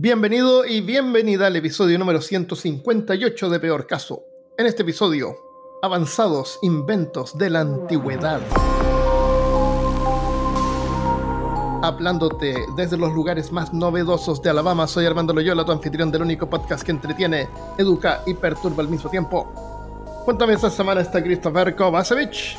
Bienvenido y bienvenida al episodio número 158 de Peor Caso. En este episodio, avanzados inventos de la antigüedad. Hablándote desde los lugares más novedosos de Alabama, soy Armando Loyola, tu anfitrión del único podcast que entretiene, educa y perturba al mismo tiempo. Cuéntame esta semana está Christopher Kovacevic.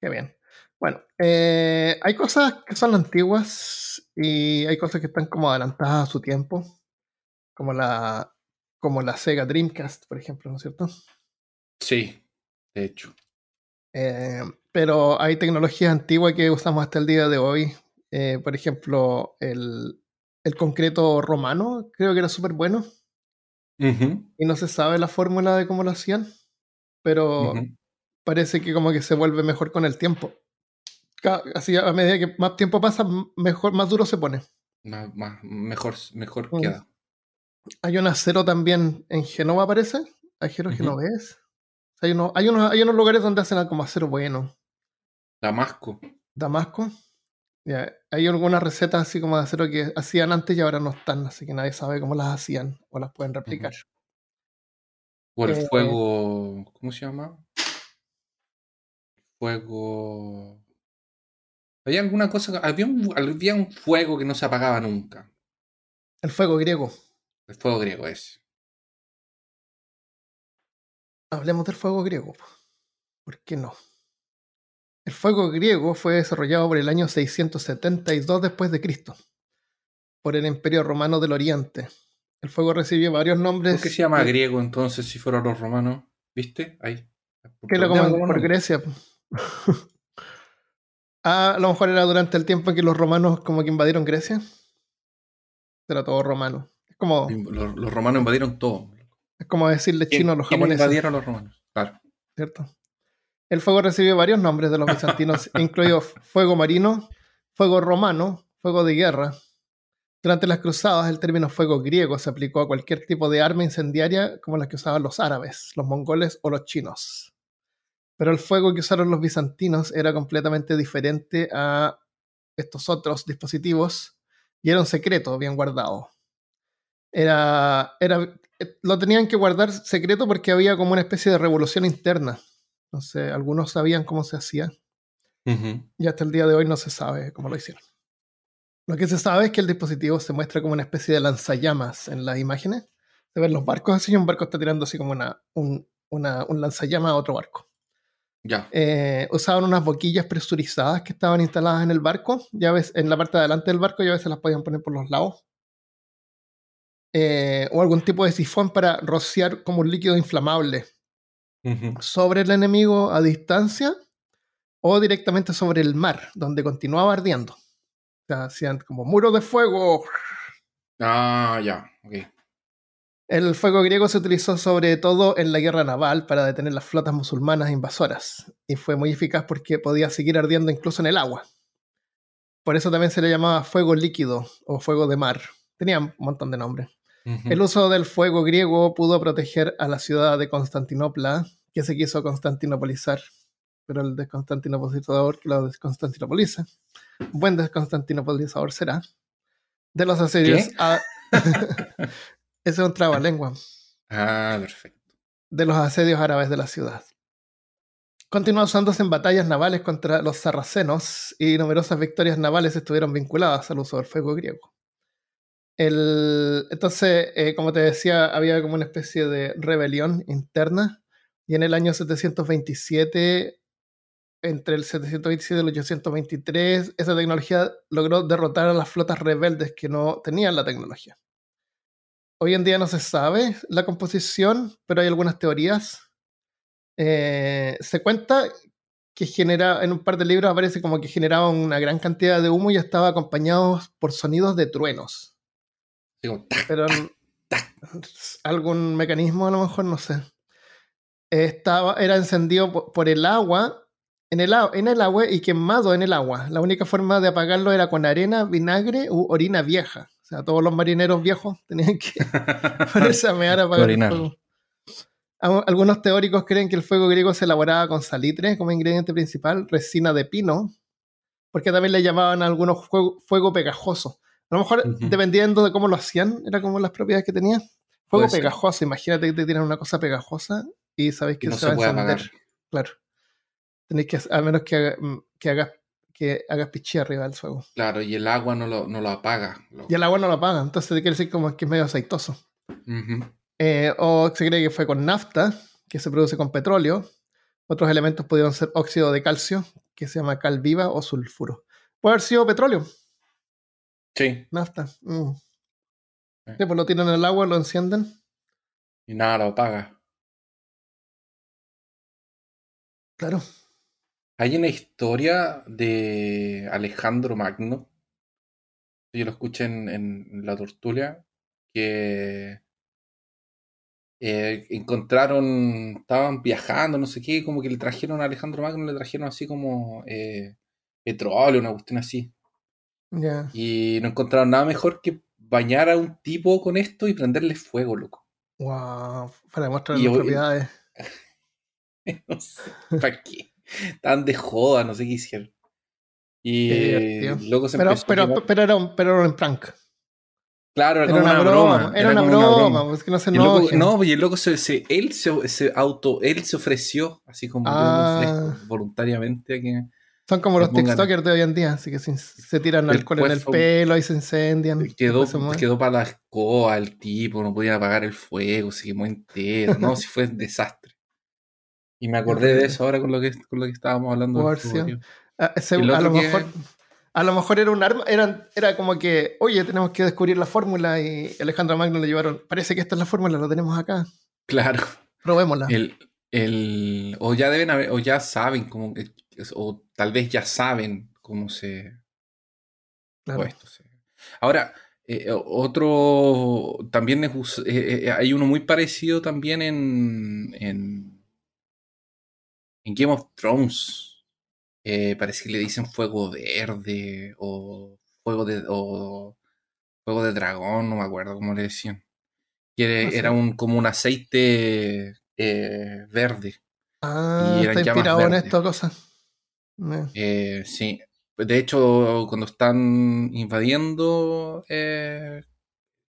Qué bien. Bueno, eh, hay cosas que son antiguas y hay cosas que están como adelantadas a su tiempo, como la, como la Sega Dreamcast, por ejemplo, ¿no es cierto? Sí, de hecho. Eh, pero hay tecnología antigua que usamos hasta el día de hoy. Eh, por ejemplo, el, el, concreto romano, creo que era súper bueno. Y no se sabe la fórmula de cómo lo hacían, pero parece que como que se vuelve mejor con el tiempo. Así a medida que más tiempo pasa, mejor, más duro se pone. Más, mejor mejor mm. queda. Hay un acero también en Genova, parece. Acero genovés. Hay, unos, hay, unos, hay unos lugares donde hacen como acero bueno. Damasco. Damasco. Hay algunas recetas así como de acero que hacían antes y ahora no están, así que nadie sabe cómo las hacían o las pueden replicar. O el eh, fuego. ¿Cómo se llama? Fuego. Había alguna cosa, había un, había un fuego que no se apagaba nunca. El fuego griego. El fuego griego es. Hablemos del fuego griego. ¿Por qué no? El fuego griego fue desarrollado por el año 672 después de Cristo por el Imperio Romano del Oriente. El fuego recibió varios nombres. ¿Por qué se llama griego entonces si fueron los romanos? ¿Viste? Ahí. ¿Qué lo como por Grecia? Ah, a lo mejor era durante el tiempo en que los romanos como que invadieron Grecia. Era todo romano. Es como. Los, romanos invadieron todo. Es como decirle chino a los japoneses. invadieron los romanos, claro. ¿Cierto? El fuego recibió varios nombres de los bizantinos, incluido fuego marino, fuego romano, fuego de guerra. Durante las cruzadas, el término fuego griego se aplicó a cualquier tipo de arma incendiaria como las que usaban los árabes, los mongoles o los chinos. Pero el fuego que usaron los bizantinos era completamente diferente a estos otros dispositivos y era un secreto bien guardado. Era, era, eh, lo tenían que guardar secreto porque había como una especie de revolución interna. No sé, algunos sabían cómo se hacía. Y hasta el día de hoy no se sabe cómo lo hicieron. Lo que se sabe es que el dispositivo se muestra como una especie de lanzallamas en las imágenes. Se ven los barcos así y un barco está tirando así como una, un, una, un lanzallamas a otro barco. Ya. Eh, usaban unas boquillas presurizadas que estaban instaladas en el barco, ya ves, en la parte de adelante del barco, y a veces las podían poner por los lados. Eh, o algún tipo de sifón para rociar como un líquido inflamable sobre el enemigo a distancia o directamente sobre el mar, donde continuaba ardiendo. O sea, hacían como muros de fuego. Ah, ya, ok. El fuego griego se utilizó sobre todo en la guerra naval para detener las flotas musulmanas invasoras y fue muy eficaz porque podía seguir ardiendo incluso en el agua. Por eso también se le llamaba fuego líquido o fuego de mar. Tenía un montón de nombres. El uso del fuego griego pudo proteger a la ciudad de Constantinopla, que se quiso constantinopolizar, pero el desconstantinopolizador que lo desconstantinopoliza, buen desconstantinopolizador será, de los asedios a... Ese es un trabalengua. Ah, perfecto. De los asedios árabes de la ciudad. Continuó usándose en batallas navales contra los sarracenos y numerosas victorias navales estuvieron vinculadas al uso del fuego griego. El, entonces, eh, como te decía, había como una especie de rebelión interna y en el año 727, entre el 727 y el 823, esa tecnología logró derrotar a las flotas rebeldes que no tenían la tecnología. Hoy en día no se sabe la composición, pero hay algunas teorías. Eh, se cuenta que genera, en un par de libros aparece como que generaba una gran cantidad de humo y estaba acompañado por sonidos de truenos. pero algún mecanismo a lo mejor, no sé. Estaba, era encendido por el agua, en el, en el agua y quemado en el agua. La única forma de apagarlo era con arena, vinagre u orina vieja sea, todos los marineros viejos tenían que ponerse a mear a apagar el fuego. Algunos teóricos creen que el fuego griego se elaboraba con salitre como ingrediente principal, resina de pino, porque también le llamaban a algunos fuego, fuego pegajoso. A lo mejor, dependiendo de cómo lo hacían, era como las propiedades que tenía. Fuego pegajoso, imagínate que te tiran una cosa pegajosa y sabéis que Y no se, se va a encender. Claro. Tenéis que, a menos que, haga- mm, que hagas que hagas pichí arriba del fuego. Claro, y el agua no lo, no lo apaga. Lo- Y el agua no lo apaga, entonces quiere decir como que es medio aceitoso. Eh, o se cree que fue con nafta, que se produce con petróleo. Otros elementos pudieron ser óxido de calcio, que se llama cal viva, o sulfuro. Puede haber sido petróleo, Sí, nafta. mm. Sí. Sí, pues lo tiran en el agua, lo encienden. y nada lo apaga. Claro. Hay una historia de Alejandro Magno. Yo lo escuché en, en la tortulia. Que eh, encontraron, estaban viajando, no sé qué, como que le trajeron a Alejandro Magno, le trajeron así como eh, petróleo, una cuestión así. Ya. Y no encontraron nada mejor que bañar a un tipo con esto y prenderle fuego, loco. Wow. Para demostrar Y las hoy- propiedades. No sé, ¿para qué? Estaban de joda, no sé qué hicieron. Y eh, luego se Pero, pero, quemar. pero, era un, pero era un prank. Claro, era Era como una, broma. Era, una como broma, pues que no se loco- no, y el loco se, se- él se, se auto, él se ofreció, así como Ah. ofrezco voluntariamente a que Son como los TikTokers de hoy en día, así que se, se tiran El alcohol en el cuerpo- pelo y se incendian. quedó, quedó para la escoba el tipo, no podía apagar el fuego, se quemó entero, no, si fue un desastre. Y me acordé de eso ahora con lo que, con lo que estábamos hablando. del fuego. Ah, ese- el a lo que- mejor a lo mejor era un arma era, era como que oye tenemos que descubrir la fórmula y Alejandro Magno le llevaron parece que esta es la fórmula lo tenemos acá Claro. probémosla El, el, o ya deben haber, o ya saben cómo, que- o tal vez ya saben cómo se, Claro. esto Ahora, eh, otro, también es eh, eh, hay uno muy parecido también en, en, en Game of Thrones. Eh, parece que le dicen fuego verde o fuego de, o fuego de dragón, no me acuerdo cómo le decían. Que Ah, sí. era un, como un aceite eh, verde. ah y está inspirado en esto cosas Eh, sí. De hecho, cuando están invadiendo eh,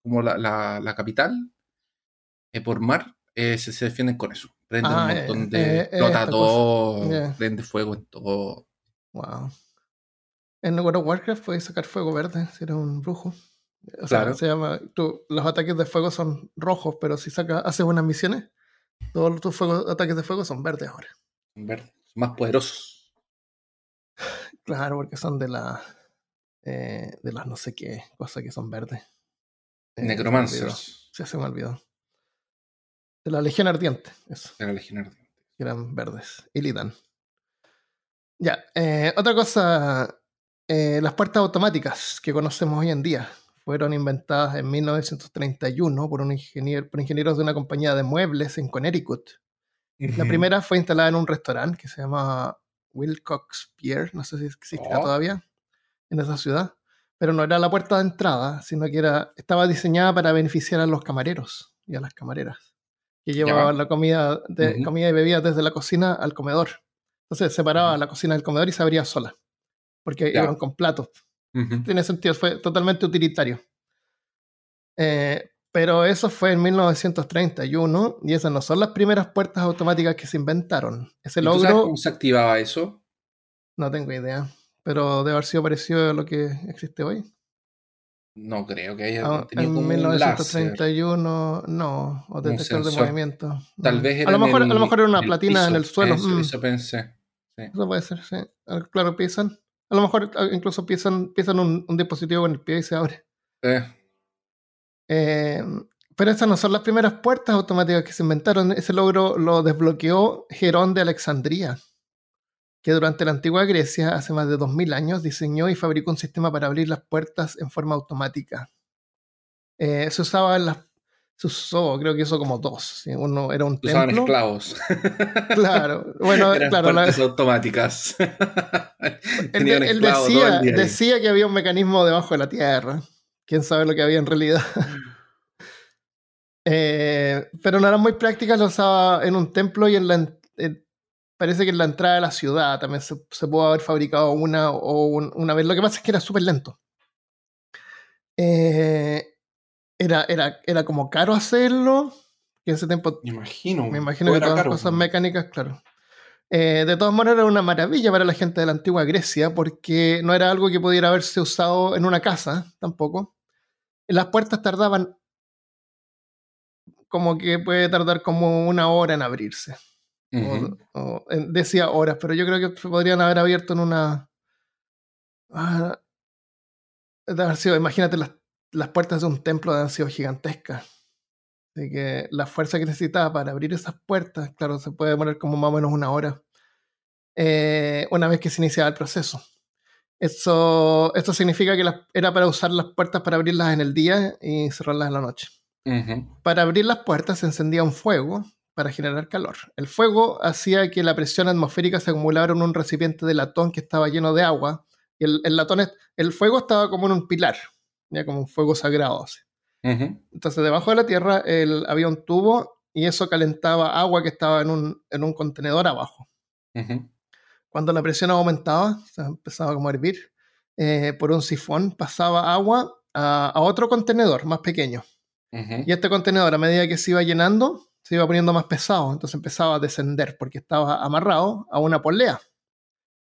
como la, la- la capital por mar, eh, se, se defienden con eso. Prenden Ah, un eh, montón eh, de. eh, explota esta todo, prende fuego en todo. wow en World of Warcraft puedes sacar fuego verde si eres un brujo o sea, Claro. se llama tú- los ataques de fuego son rojos pero si sacas haces unas misiones todos tus ataques de fuego son verdes ahora Son verdes, son más poderosos. Claro, porque son de la eh, de las no sé qué cosas que son verdes. Eh. Necromancers. Sí, se me olvidó. De la Legión Ardiente, eso, De la Legión Ardiente. eran verdes. Illidan. Ya, eh, otra cosa, eh, las puertas automáticas que conocemos hoy en día fueron inventadas en 1931 por, un ingeniero, por ingenieros de una compañía de muebles en Connecticut. La primera fue instalada en un restaurante que se llama Wilcox Pier, no sé si existirá Oh. todavía, en esa ciudad, pero no era la puerta de entrada, sino que era, estaba diseñada para beneficiar a los camareros y a las camareras, que llevaban la comida, de, comida y bebida desde la cocina al comedor. Entonces separaba Ujú. la cocina del comedor y se abría sola, porque Ya. iban con platos. Tiene sentido, fue totalmente utilitario. Eh, pero eso fue en 1931 y esas no son las primeras puertas automáticas que se inventaron. Ese ¿Y tú sabes cómo se activaba eso? no tengo idea, pero debe haber sido parecido a lo que existe hoy. No creo que haya Ah, tenido en como un láser. 1931, no, o detector de movimiento. Tal vez era a, lo en mejor, a lo mejor era una el platina en el suelo. Eso, mm, eso pensé. Eso puede ser, sí. Claro, piensan. A lo mejor incluso piensan, piensan un, un dispositivo con el pie y se abre. Eh, Eh, pero esas no son las primeras puertas automáticas que se inventaron. Ese logro lo desbloqueó Gerón de Alexandría, que durante la antigua Grecia, hace más de 2000 años, diseñó y fabricó un sistema para abrir las puertas en forma automática. Eh, se usaba en las. Se usó, creo que eso como dos. ¿sí? Uno era un usaban templo. esclavos. Claro, bueno, Eran claro. la- puertas automáticas. él, él decía, decía que había un mecanismo debajo de la tierra. Quién sabe lo que había en realidad. Eh, pero no eran muy prácticas, lo usaba en un templo y en la, en- parece que en la entrada de la ciudad también se, se pudo haber fabricado una o un- una vez. Lo que pasa es que era súper lento. Eh, era, era, era como caro hacerlo. En ese tiempo Me imagino. me imagino que todas las cosas mecánicas, claro. Eh, de todas maneras, era una maravilla para la gente de la antigua Grecia porque no era algo que pudiera haberse usado en una casa tampoco. Las puertas tardaban como que puede tardar como una hora en abrirse. O- decía horas, pero yo creo que podrían haber abierto en una. Ah, de haber sido- imagínate, las, las puertas de un templo han sido gigantescas. Así que la fuerza que necesitaba para abrir esas puertas, claro, se puede demorar como más o menos una hora. eh, una vez que se iniciaba el proceso. Eso, esto significa que las- era para usar las puertas para abrirlas en el día y cerrarlas en la noche. Para abrir las puertas se encendía un fuego para generar calor. El fuego hacía que la presión atmosférica se acumulara en un recipiente de latón que estaba lleno de agua. Y el, el latón, es- el fuego estaba como en un pilar, ya como un fuego sagrado. así. Entonces, debajo de la tierra el- había un tubo y eso calentaba agua que estaba en un, en un contenedor abajo. Cuando la presión aumentaba, o sea, empezaba como a hervir, eh, por un sifón pasaba agua a, a otro contenedor más pequeño. Y este contenedor, a medida que se iba llenando, se iba poniendo más pesado. Entonces empezaba a descender porque estaba amarrado a una polea,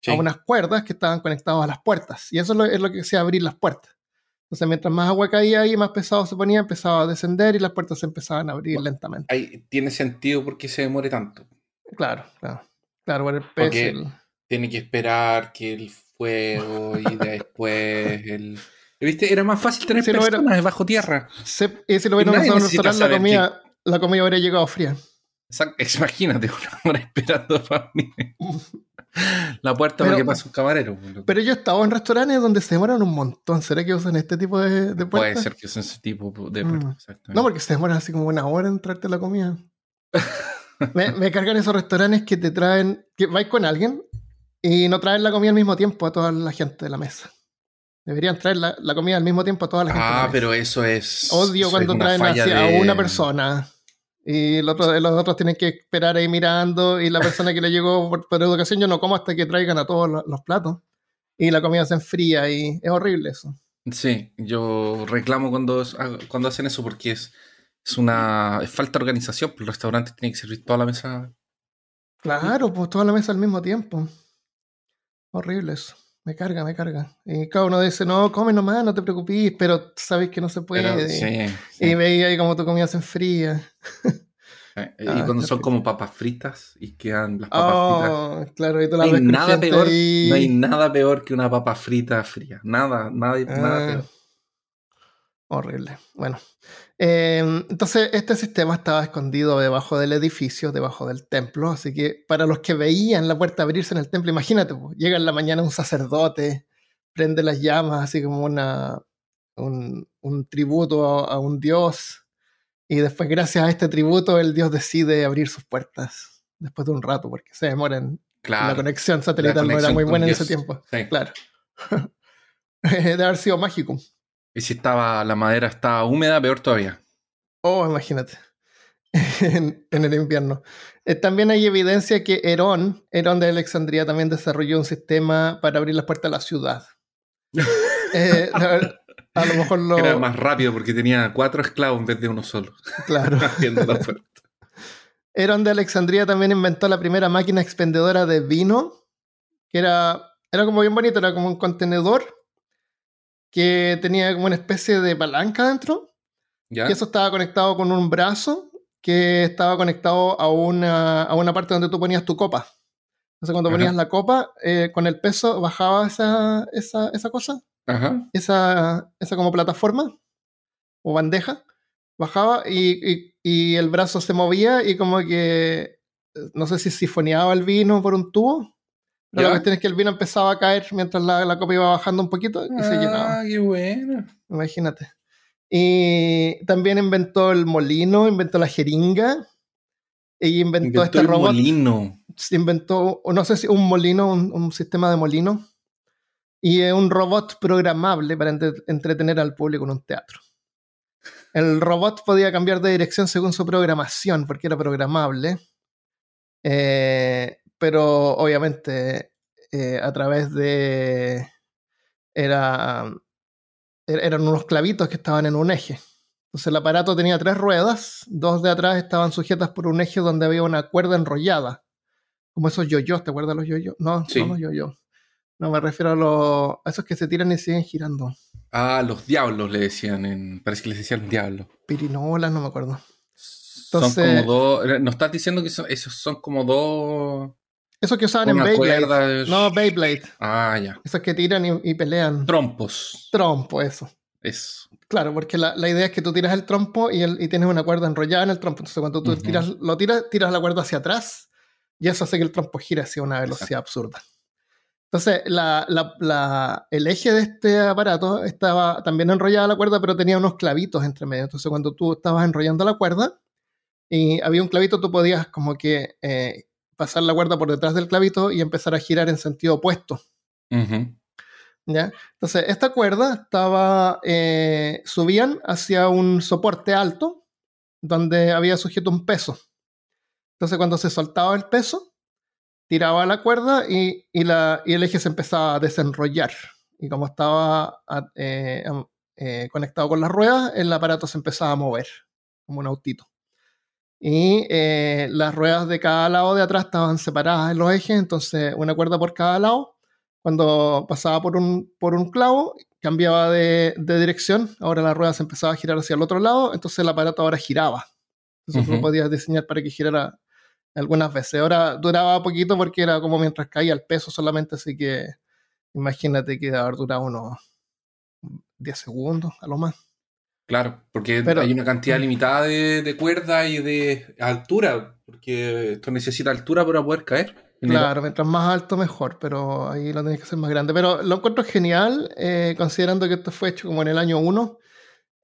Sí. a unas cuerdas que estaban conectadas a las puertas. Y eso es lo, es lo que hacía abrir las puertas. Entonces, mientras más agua caía ahí, más pesado se ponía, empezaba a descender y las puertas se empezaban a abrir Bueno. lentamente. Ahí tiene sentido por qué se demore tanto. Claro, claro. Claro, por el peso. Porque- el- Tiene que esperar que el fuego y después el. ¿Viste? Era más fácil tener Sí, lo era. personas bajo tierra. se- y si lo hubieran usado en restaurante, la comida, la comida habría llegado fría. Imagínate una hora esperando para mí. La puerta Pero- para que pase un camarero. pues, Pero yo he estado en restaurantes donde se demoran un montón. ¿Será que usan este tipo de, de Puede puertas? ser que usen ese tipo de Mm. puertas. No, porque se demoran así como una hora en traerte la comida. me, me cargan esos restaurantes que te traen, que vais con alguien y no traen la comida al mismo tiempo a toda la gente de la mesa. Deberían traer la, la comida al mismo tiempo a toda la gente. de la Ah, mesa. pero eso es. Odio cuando traen falla así a de- una persona y el otro- los otros tienen que esperar ahí mirando y la persona que le llegó por, por educación yo no como hasta que traigan a todos los, los platos y la comida se enfría y es horrible eso. Sí, yo reclamo cuando, hago- cuando hacen eso porque es, es una es falta de organización. Pues el restaurante tiene que servir toda la mesa. Claro, pues toda la mesa al mismo tiempo. Horrible eso. Me carga, me carga. Y cada uno dice, no, come nomás, no te preocupes, pero sabes que no se puede. Pero, y, sí, sí. y veía ahí como tu comida se enfría. Eh, y Ah, cuando son como papas fritas y quedan las papas fritas. Oh, claro, y tú No hay, nada peor, no hay nada peor que una papa frita fría. Nada, nada, nada Ah, peor. Horrible. Bueno, eh, entonces este sistema estaba escondido debajo del edificio, debajo del templo, así que para los que veían la puerta abrirse en el templo, imagínate, pues, llega en la mañana un sacerdote, prende las llamas, así como una, un, un tributo a, a un dios, y después gracias a este tributo el dios decide abrir sus puertas después de un rato, porque se demoran. Claro. La conexión satelital no era muy buena en ese tiempo. Sí. Claro. Debe haber sido mágico. Y si estaba, la madera estaba húmeda, peor todavía. Oh, imagínate. en, en el invierno. Eh, también hay evidencia que Herón, Herón de Alejandría, también desarrolló un sistema para abrir las puertas a la ciudad. Eh, a, a lo mejor lo. Era más rápido porque tenía cuatro esclavos en vez de uno solo. Claro. abriendo la. Herón de Alejandría también inventó la primera máquina expendedora de vino, que era, era como bien bonito, era como un contenedor que tenía como una especie de palanca dentro. ¿Ya? Y eso estaba conectado con un brazo que estaba conectado a una, a una parte donde tú ponías tu copa. Entonces cuando Ajá. ponías la copa, eh, con el peso bajaba esa, esa, esa cosa, Ajá. esa, esa como plataforma o bandeja, bajaba y, y- y el brazo se movía y como que, eh, no sé si sifoneaba el vino por un tubo. Pero la ¿Ya? cuestión es que el vino empezaba a caer mientras la, la copa iba bajando un poquito y se llenaba. Ah, qué bueno. Imagínate. Y también inventó el molino, inventó la jeringa. Y inventó, Inventó este el robot. molino. Inventó, no sé si un molino, un, un sistema de molino. Y un robot programable para entre- entretener al público en un teatro. El robot podía cambiar de dirección según su programación, porque era programable. Eh, pero obviamente eh, a través de... Era, er, eran unos clavitos que estaban en un eje. Entonces el aparato tenía tres ruedas, dos de atrás estaban sujetas por un eje donde había una cuerda enrollada. Como esos yoyos, ¿te acuerdas de los yoyos? No, Sí. no los yoyos. No, me refiero a, los, a esos que se tiran y siguen girando. Ah, los diablos le decían en. Parece que les decían diablos. Pirinolas, no me acuerdo. son Entonces- como dos. ¿No estás diciendo que son- esos son como dos. Esos que usaban en Beyblade. No, Beyblade. Ah, ya. Esos que tiran y, y pelean. Trompos. Trompo, eso. Eso. Claro, porque la, la idea es que tú tiras el trompo y, el- y tienes una cuerda enrollada en el trompo. Entonces, cuando tú tiras, lo tiras, tiras la cuerda hacia atrás y eso hace que el trompo gire hacia una velocidad absurda. Entonces, la- el eje de este aparato estaba también enrollada la cuerda, pero tenía unos clavitos entre medio. Entonces, cuando tú estabas enrollando la cuerda y había un clavito, tú podías como que eh, pasar la cuerda por detrás del clavito y empezar a girar en sentido opuesto. ¿ya? Entonces, esta cuerda estaba, eh, subían hacia un soporte alto donde había sujeto un peso. Entonces, cuando se soltaba el peso, tiraba la cuerda y, y la, y el eje se empezaba a desenrollar. Y como estaba eh, eh, conectado con las ruedas, el aparato se empezaba a mover, como un autito. Y eh, las ruedas de cada lado de atrás estaban separadas en los ejes, entonces una cuerda por cada lado. Cuando pasaba por un, por un clavo, cambiaba de, de dirección, ahora la rueda se empezaba a girar hacia el otro lado, entonces el aparato ahora giraba. Entonces Ujú. podías diseñar para que girara algunas veces. Ahora duraba poquito porque era como mientras caía el peso solamente, así que imagínate que haber durado unos 10 segundos a lo más. Claro, porque Pero- hay una cantidad limitada de, de cuerda y de altura, porque esto necesita altura para poder caer. Claro, mientras más alto mejor, pero ahí lo tenés que hacer más grande. Pero lo encuentro genial, eh, considerando que esto fue hecho como en el año 1.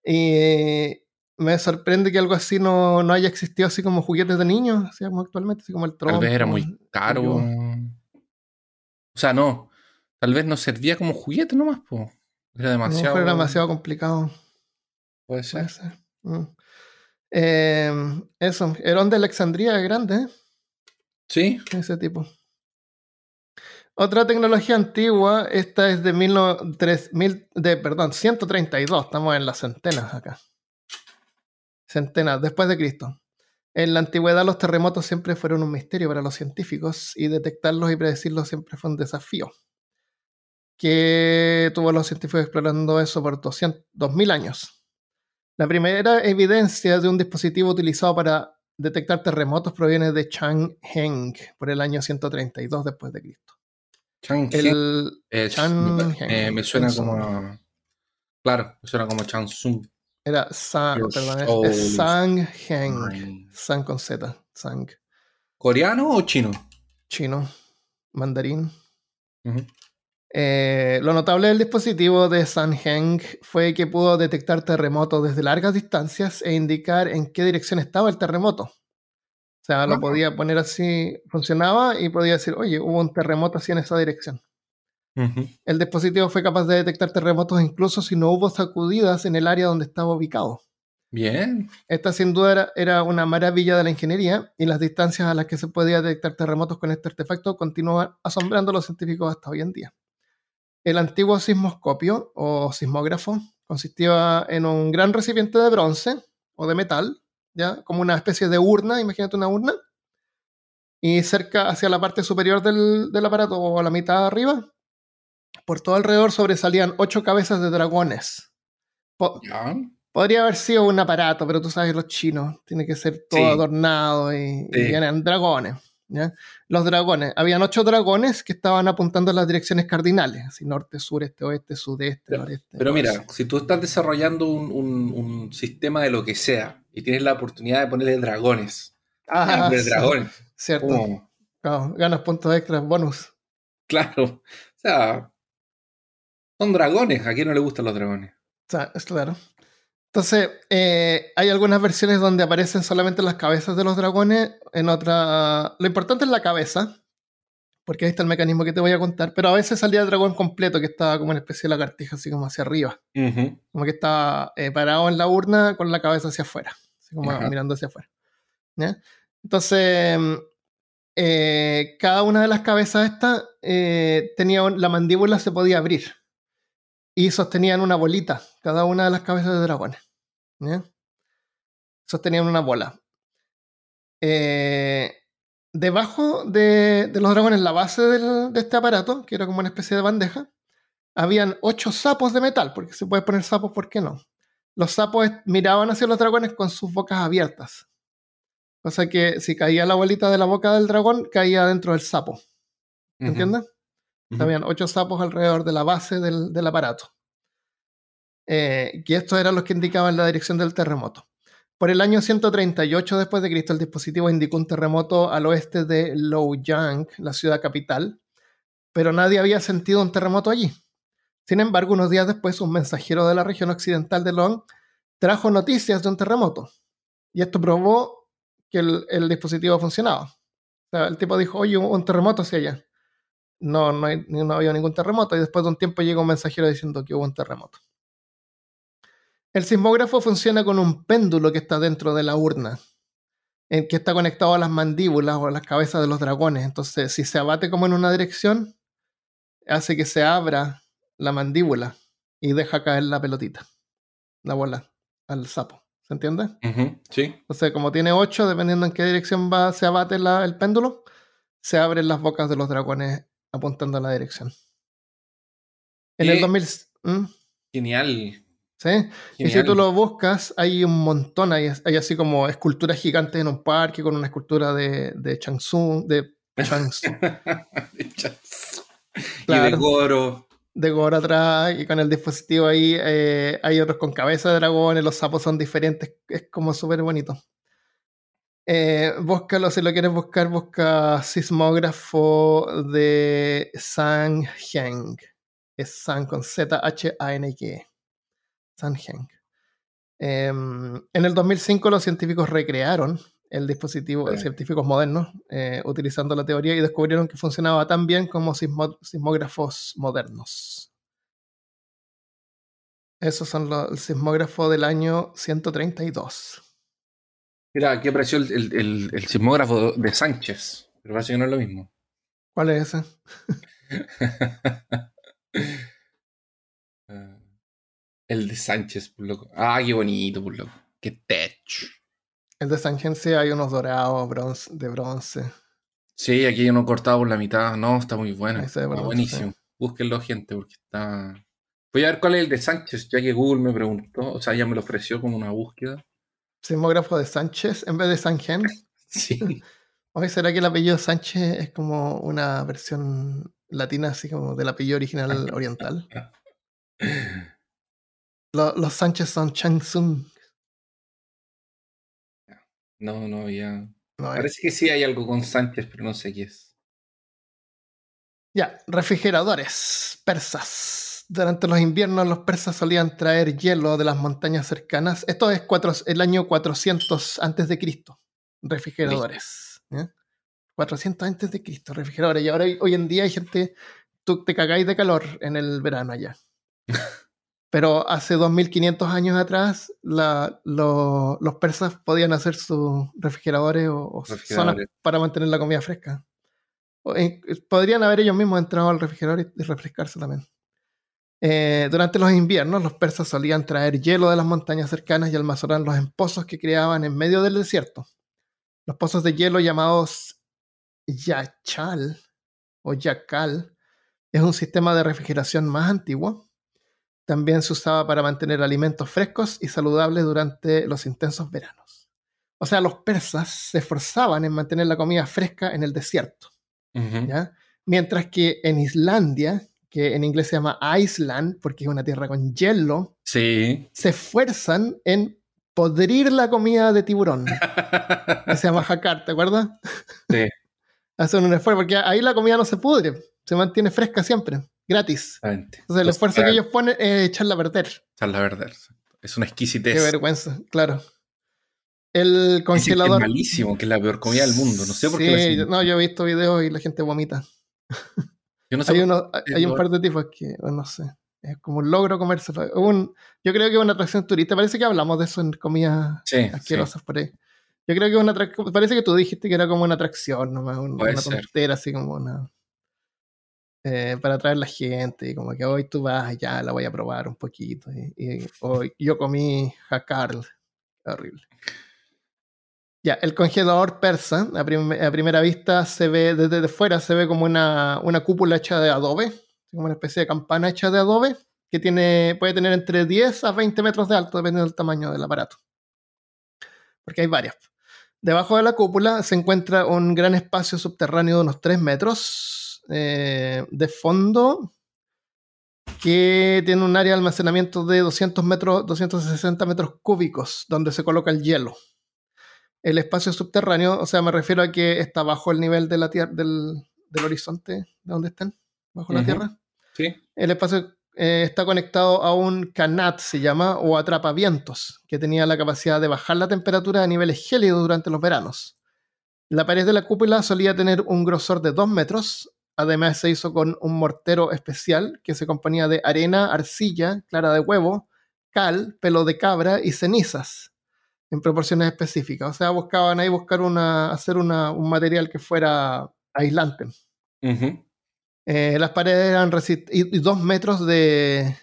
Y me sorprende que algo así no, no haya existido así como juguetes de niños, así como actualmente, así como el Tal trompo. vez era muy caro. yo. O sea, no. Tal vez nos servía como juguete nomás, po. Era demasiado. mejor era demasiado complicado. Puede Puede ser. ser. Mm. Eh, eso, Herón de Alexandría es grande, ¿eh? Sí. ese tipo. Otra tecnología antigua, esta es de, 19 3000 de perdón, 132, estamos en las centenas acá. Centenas, después de Cristo. En la antigüedad los terremotos siempre fueron un misterio para los científicos y detectarlos y predecirlos siempre fue un desafío. Que tuvo los científicos explorando eso por 200, 2000 años. La primera evidencia de un dispositivo utilizado para detectar terremotos proviene de Chang Heng por el año 132 después de Cristo. Chang El es- Chan- me, me suena como. a- Claro, me suena como Chansung. era Sang, perdón, es- es is Sang Heng. Sang con Z, Sang. ¿Coreano o chino? Chino, mandarín. Eh, lo notable del dispositivo de San Heng fue que pudo detectar terremotos desde largas distancias e indicar en qué dirección estaba el terremoto. O sea, lo Ah. podía poner así, funcionaba y podía decir, oye, hubo un terremoto así en esa dirección. El dispositivo fue capaz de detectar terremotos incluso si no hubo sacudidas en el área donde estaba ubicado. Bien. Esta sin duda era, era una maravilla de la ingeniería y las distancias a las que se podía detectar terremotos con este artefacto continúan asombrando a los científicos hasta hoy en día. El antiguo sismoscopio o sismógrafo consistía en un gran recipiente de bronce o de metal, ya como una especie de urna, imagínate una urna, y cerca hacia la parte superior del, del aparato o a la mitad de arriba, por todo alrededor sobresalían ocho cabezas de dragones. Po- Ya. Podría haber sido un aparato, pero tú sabes, los chinos, tiene que ser todo Sí. adornado y, y eran dragones. ¿Ya? Los dragones, habían ocho dragones que estaban apuntando en las direcciones cardinales, así norte, sur, este, oeste, sudeste, Pero- noreste. Pero mira, si tú estás desarrollando un, un- un sistema de lo que sea y tienes la oportunidad de ponerle dragones, Ah, sí, dragones, cierto. ganas puntos extras, bonus. claro, o sea, son dragones, ¿a quién no le gustan los dragones? O sea, es claro. Entonces, eh, hay algunas versiones donde aparecen solamente las cabezas de los dragones, en otra... Lo importante es la cabeza, porque ahí está el mecanismo que te voy a contar, pero a veces salía el dragón completo, que estaba como una especie de lagartija, así como hacia arriba, como que estaba eh, parado en la urna con la cabeza hacia afuera, así como mirando hacia afuera. ¿ya? Entonces, mm, eh, cada una de las cabezas estas tenía un- la mandíbula se podía abrir y sostenían una bolita, cada una de las cabezas de dragones. Sostenían una bola. Eh, debajo de, de los dragones, la base del- de este aparato, que era como una especie de bandeja, habían ocho sapos de metal, porque se puede poner sapos, ¿por qué no? Los sapos miraban hacia los dragones con sus bocas abiertas. Cosa que si caía la bolita de la boca del dragón, caía dentro del sapo. Ujú, Habían ocho sapos alrededor de la base del, aparato. Eh, y estos eran los que indicaban la dirección del terremoto. Por el año 138 después de Cristo, el dispositivo indicó un terremoto al oeste de Louyang, la ciudad capital, pero nadie había sentido un terremoto allí. Sin embargo, unos días después, un mensajero de la región occidental de Long trajo noticias de un terremoto. Y esto probó que el, dispositivo funcionaba. El tipo dijo, oye, hubo un terremoto hacia allá. No, no, hay- no había ningún terremoto. Y después de un tiempo llega un mensajero diciendo que hubo un terremoto. El sismógrafo funciona con un péndulo que está dentro de la urna, en que está conectado a las mandíbulas o a las cabezas de los dragones. Entonces, si se abate como en una dirección, hace que se abra la mandíbula y deja caer la pelotita, la bola, al sapo. ¿Se entiende? Ujú, Sí. Entonces, como tiene 8, dependiendo en qué dirección va, se abate la- el péndulo, se abren las bocas de los dragones apuntando a la dirección. En el Eh, 2000... ¿Mm? Genial. ¿Sí? Y si tú lo buscas, hay un montón, hay, hay así como esculturas gigantes en un parque con una escultura de, de Changsung, de Changsung, Y de Claro. Goro. de Gore atrás y con el dispositivo ahí. eh, hay otros con cabeza de dragones, los sapos son diferentes, es como súper bonito. Eh, búscalo, si lo quieres buscar, busca sismógrafo de Sanheng. Es San con Z-H-A-N-G. Sanheng. Em, en el 2005 los científicos recrearon el dispositivo, Sí. científicos modernos, eh, utilizando la teoría y descubrieron que funcionaba tan bien como sismo- sismógrafos modernos. Esos son los, el sismógrafo del año 132. Mira, aquí apareció el, el- el- el sismógrafo de Sánchez. Pero parece que no es lo mismo. ¿Cuál es ese? Ah, el de Sánchez, por loco. Ah, qué bonito, por loco. Qué tech. El de Sangense hay unos dorados bronce, de bronce. Sí, aquí hay uno cortado por la mitad. No, está muy bueno. Está buenísimo. Búsquenlo, gente, porque está. Voy a ver cuál es el de Sánchez, ya que Google me preguntó. O sea, ya me lo ofreció como una búsqueda. Sismógrafo de Sánchez en vez de Sangen. Sí. Oye, ¿será que el apellido Sánchez es como una versión latina, así como del apellido original oriental? Lo- los Sánchez son Changsung. No, no, ya. No. Parece que sí hay algo con Sánchez, pero no sé qué es. Ya, refrigeradores persas. Durante los inviernos los persas solían traer hielo de las montañas cercanas. Esto es cuatro- el año 400 antes de Cristo. Refrigeradores. ¿ya? 400 antes de Cristo, refrigeradores. Y ahora hoy- en día hay gente, tú te cagáis de calor en el verano allá. Pero hace 2500 años atrás la- lo- los persas podían hacer sus refrigeradores o, o zonas para mantener la comida fresca. O, eh, podrían haber ellos mismos entrado al refrigerador y, y refrescarse también. Eh, durante los inviernos, los persas solían traer hielo de las montañas cercanas y almacenarlos en pozos que creaban en medio del desierto. Los pozos de hielo llamados yachal o yacal es un sistema de refrigeración más antiguo. También se usaba para mantener alimentos frescos y saludables durante los intensos veranos. O sea, los persas se esforzaban en mantener la comida fresca en el desierto. Mientras que en Islandia, que en inglés se llama Iceland, porque es una tierra con hielo, Sí. se esfuerzan en podrir la comida de tiburón, que se llama jacar, ¿te acuerdas? Sí. Hacen un esfuerzo, porque ahí la comida no se pudre, se mantiene fresca siempre, gratis. Entonces el esfuerzo que ellos ponen es echarla a perder. Esa es la verdad. Es una exquisitez. Qué vergüenza, claro. El que es congelador... malísimo, que es la peor comida del mundo. No sé por qué. Sí, hacen. yo- no, yo he visto videos y la gente vomita. Yo no sé hay, uno, hay- un par de tipos que, no sé, es como un logro comérselo. Un, yo creo que es una atracción turista. Parece que hablamos de eso en comidas Sí, sí. asquerosas por ahí. Yo creo que una atrac- parece que tú dijiste que era como una atracción, nomás, un- una tontera, así como una. eh, para atraer la gente, y como que hoy tú vas, ya la voy a probar un poquito. Y, y hoy yo comí jacarl, horrible. Ya, el congelador persa, a, prim- a primera vista se ve, desde de fuera se ve como una, una cúpula hecha de adobe, como una especie de campana hecha de adobe, que tiene, puede tener entre 10 a 20 metros de alto, dependiendo del tamaño del aparato. Porque hay varias. Debajo de la cúpula se encuentra un gran espacio subterráneo de unos 3 metros eh, de fondo que tiene un área de almacenamiento de 200 metros, 260 metros cúbicos donde se coloca el hielo. El espacio subterráneo, o sea, me refiero a que está bajo el nivel de la tierra, del, del horizonte, de donde están, bajo la tierra. Sí. El espacio eh, está conectado a un canat, se llama, o atrapavientos, que tenía la capacidad de bajar la temperatura a niveles gélidos durante los veranos. La pared de la cúpula solía tener un grosor de 2 metros. Además, se hizo con un mortero especial que se componía de arena, arcilla, clara de huevo, cal, pelo de cabra y cenizas en proporciones específicas. O sea, buscaban ahí buscar una, hacer una- un material que fuera aislante. Eh, las paredes eran y, y dos metros de.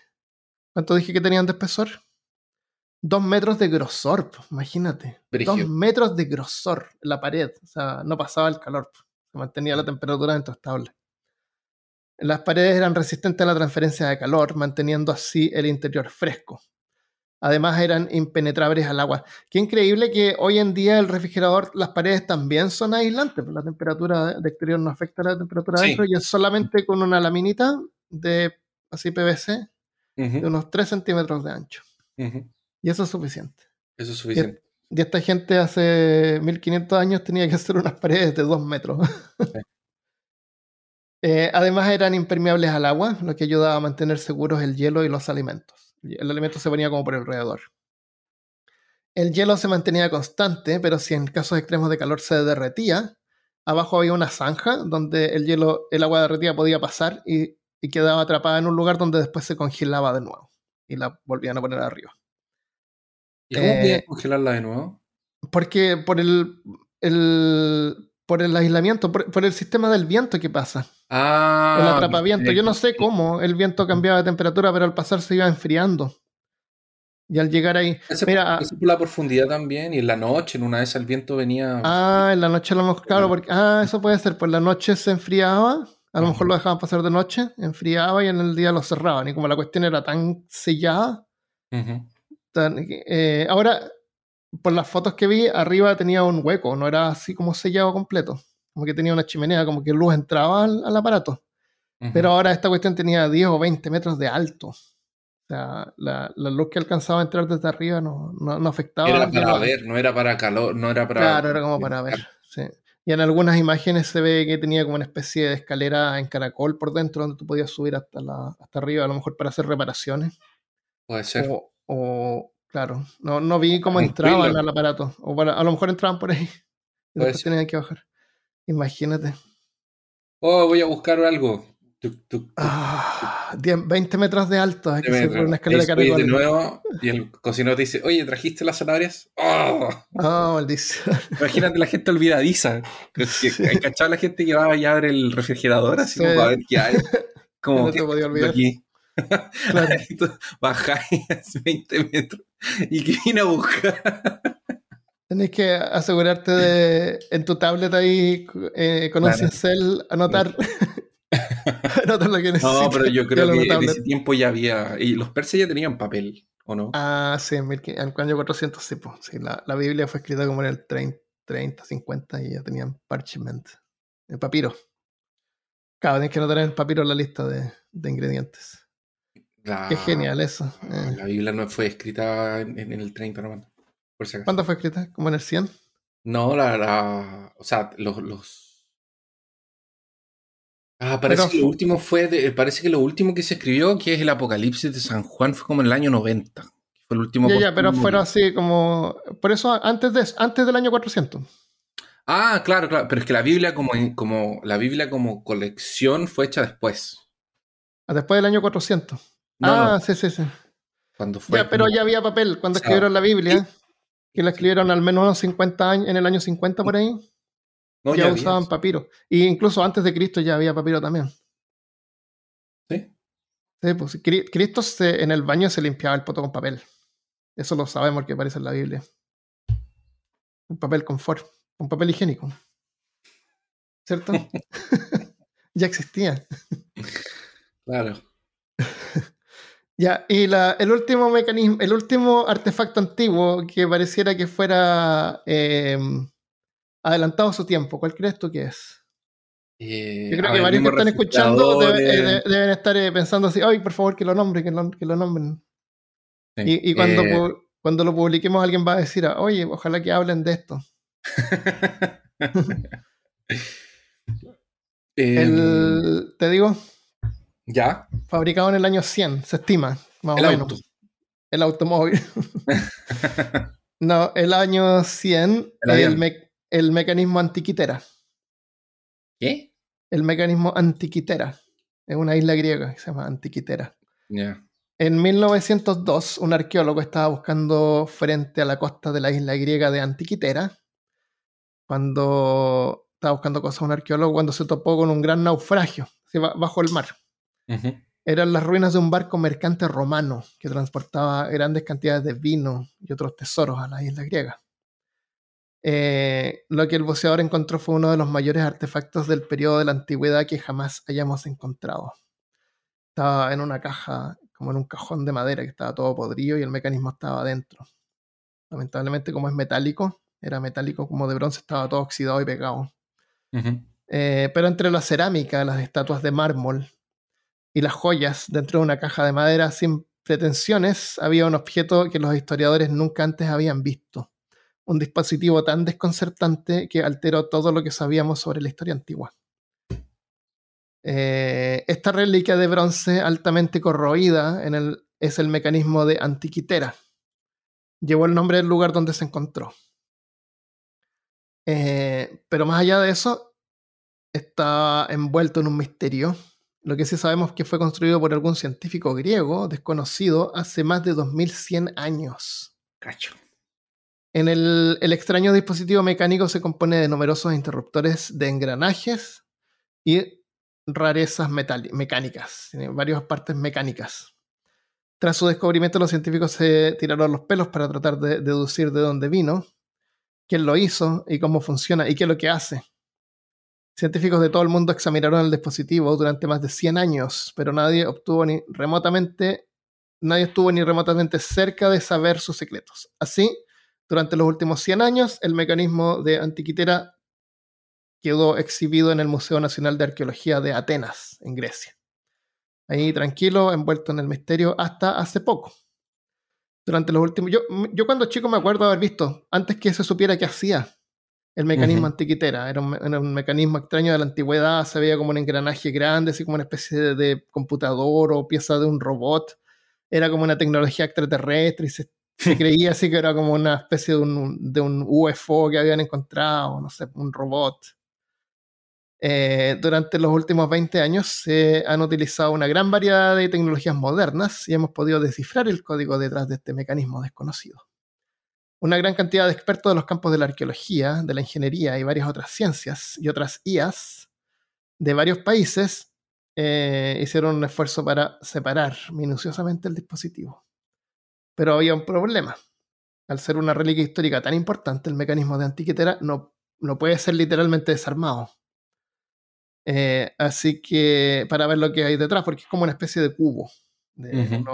¿Cuánto dije que tenían de espesor? Dos metros de grosor, pues, imagínate. Dos metros de grosor la pared. O sea, no pasaba el calor. pues. Se mantenía la temperatura dentro estable. Las paredes eran resistentes a la transferencia de calor, manteniendo así el interior fresco. Además eran impenetrables al agua. Qué increíble que hoy en día el refrigerador, las paredes también son aislantes, pues la temperatura de exterior no afecta a la temperatura Sí. dentro y es solamente con una laminita de así PVC de unos 3 centímetros de ancho. Y eso es suficiente. Eso es suficiente. Y esta gente hace 1500 años tenía que hacer unas paredes de 2 metros. Eh, además eran impermeables al agua, lo que ayudaba a mantener seguros el hielo y los alimentos. El alimento se ponía como por alrededor. El hielo se mantenía constante, pero si en casos extremos de calor se derretía, abajo había una zanja donde el hielo, el agua derretida podía pasar y, y quedaba atrapada en un lugar donde después se congelaba de nuevo y la volvían a poner arriba. ¿Y cómo eh, congelarla de nuevo? Porque por el, el- por el aislamiento, por, por el sistema del viento que pasa, Ah. el atrapaviento. Yo no sé cómo el viento cambiaba de temperatura, pero al pasar se iba enfriando. Y al llegar ahí, Ese, mira, ese por la profundidad también, y en la noche, en una esas el viento venía. ah, en la noche a lo mejor, claro, porque, ah, eso puede ser, por la noche se enfriaba, a lo mejor lo dejaban pasar de noche, enfriaba y en el día lo cerraban. Y como la cuestión era tan sellada, tan- eh, ahora, por las fotos que vi, arriba tenía un hueco, no era así como sellado completo. Como que tenía una chimenea, como que luz entraba al, al aparato. Pero ahora esta cuestión tenía 10 o 20 metros de alto. O sea, la, la luz que alcanzaba a entrar desde arriba no, no, no afectaba. Era para ver, no era para calor, no era para. Claro, era como para ver. sí. Y en algunas imágenes se ve que tenía como una especie de escalera en caracol por dentro donde tú podías subir hasta, la, hasta arriba, a lo mejor para hacer reparaciones. Puede ser. O, o, claro, no, no vi cómo entraban al aparato. O para- a lo mejor entraban por ahí y después tenían que bajar. Imagínate. Oh, voy a buscar algo. Tuc, tuc, tuc. Ah, 10, 20 metros de alto. Hay que por una escalera de de nuevo y el cocinero te dice, oye, ¿trajiste las zanahorias? ¡Oh! Ah, maldición. Imagínate la gente olvidadiza. Que, que, Sí. ¿hay cachado la gente que va y abre el refrigerador así como para ver qué hay? Como No te ¿qué podía olvidar. aquí? Claro. Bajáis 20 metros. ¿Y qué vine a buscar? Tenés que asegurarte de en tu tablet ahí eh, con un Claro. cincel anotar, anotar lo que necesitas. No, pero yo creo que en ese tiempo ya había. Y los persas ya tenían papel, ¿o no? Ah, sí, en, 1500 en el año 400, sí, pues, sí, la, la Biblia fue escrita como en el 30, 30 50 y ya tenían parchment, el papiro. Claro, tienes que anotar en el papiro la lista de, de ingredientes. La- Qué genial eso. eh. La Biblia no fue escrita en, en el 30, no, por si. ¿Cuándo fue escrita? ¿Como en el 100? No, la, la- o sea, los, los... Ah, parece Pero que lo último fue, de- parece que lo último que se escribió, que es el Apocalipsis de San Juan, fue como en el año 90. Fue el último. Ya, ya, pero fueron así como... Por eso antes, de, antes del año 400. Ah, claro, claro, pero es que la Biblia como, como la Biblia como colección fue hecha después. Ah, Después del año 400. No, ah, no, sí, sí, sí. cuando fue. Ya, pero como- ya había papel cuando O sea, escribieron la Biblia. Que la escribieron al menos unos 50 años, en el año 50 por ahí. No, ya, ya usaban había. papiro. Y incluso antes de Cristo ya había papiro también. ¿Sí? Sí, pues, Cri- Cristo se- en el baño se limpiaba el poto con papel. Eso lo sabemos porque aparece en la Biblia. Un papel confort, un papel higiénico. ¿Cierto? ya existía. Claro. Ya, y la- el último mecanismo, el último artefacto antiguo que pareciera que fuera eh, adelantado a su tiempo, ¿cuál crees tú que es? Eh, Yo creo que ver, varios que están escuchando eh, de- deben estar pensando así, ay, por favor, que lo nombren, que lo, que lo nombren. sí. Y, y cuando, pu- cuando lo publiquemos alguien va a decir, oye, ojalá que hablen de esto. em, El, te digo, ya, fabricado en el año 100, se estima, más el o menos. auto. El automóvil. no, el año 100, El el, avión. me- el mecanismo antiquitera. ¿Qué? El mecanismo antiquitera. Es una isla griega que se llama Antiquitera. En 1902, un arqueólogo estaba buscando frente a la costa de la isla griega de Antiquitera, cuando estaba buscando cosas un arqueólogo, cuando se topó con un gran naufragio bajo el mar. Eran las ruinas de un barco mercante romano que transportaba grandes cantidades de vino y otros tesoros a la isla griega. Eh, lo que el buceador encontró fue uno de los mayores artefactos del periodo de la antigüedad que jamás hayamos encontrado. Estaba en una caja, como en un cajón de madera que estaba todo podrido y el mecanismo estaba adentro. Lamentablemente, como es metálico, era metálico como de bronce, estaba todo oxidado y pegado. Eh, pero entre la cerámica, las estatuas de mármol y las joyas dentro de una caja de madera sin pretensiones, había un objeto que los historiadores nunca antes habían visto. Un dispositivo tan desconcertante que alteró todo lo que sabíamos sobre la historia antigua. Eh, esta reliquia de bronce altamente corroída es el mecanismo de Antiquitera. Llevó el nombre del lugar donde se encontró. Eh, pero más allá de eso, está envuelto en un misterio. Lo que sí sabemos es que fue construido por algún científico griego desconocido hace más de 2100 años. Cacho. En el, el extraño dispositivo mecánico se compone de numerosos interruptores de engranajes y rarezas mecánicas, tiene varias partes mecánicas. Tras su descubrimiento, los científicos se tiraron los pelos para tratar de deducir de dónde vino, quién lo hizo y cómo funciona y qué es lo que hace. Científicos de todo el mundo examinaron el dispositivo durante más de 100 años, pero nadie obtuvo ni remotamente, nadie estuvo ni remotamente cerca de saber sus secretos. Así, durante los últimos 100 años, el mecanismo de Antiquitera quedó exhibido en el Museo Nacional de Arqueología de Atenas, en Grecia. Ahí tranquilo, envuelto en el misterio, hasta hace poco. Durante los últimos. Yo, yo cuando chico me acuerdo haber visto, antes que se supiera qué hacía el mecanismo antiquitera. Era un, me- era un mecanismo extraño de la antigüedad, se veía como un engranaje grande, así como una especie de, de computador o pieza de un robot. Era como una tecnología extraterrestre y se, se creía así que era como una especie de un, de un UFO que habían encontrado, no sé, un robot. Eh, durante los últimos 20 años se han utilizado una gran variedad de tecnologías modernas y hemos podido descifrar el código detrás de este mecanismo desconocido. Una gran cantidad de expertos de los campos de la arqueología, de la ingeniería y varias otras ciencias y otras IAS de varios países eh, hicieron un esfuerzo para separar minuciosamente el dispositivo. Pero había un problema. Al ser una reliquia histórica tan importante, el mecanismo de antiquitera no, no puede ser literalmente desarmado. Eh, así que para ver lo que hay detrás, porque es como una especie de cubo de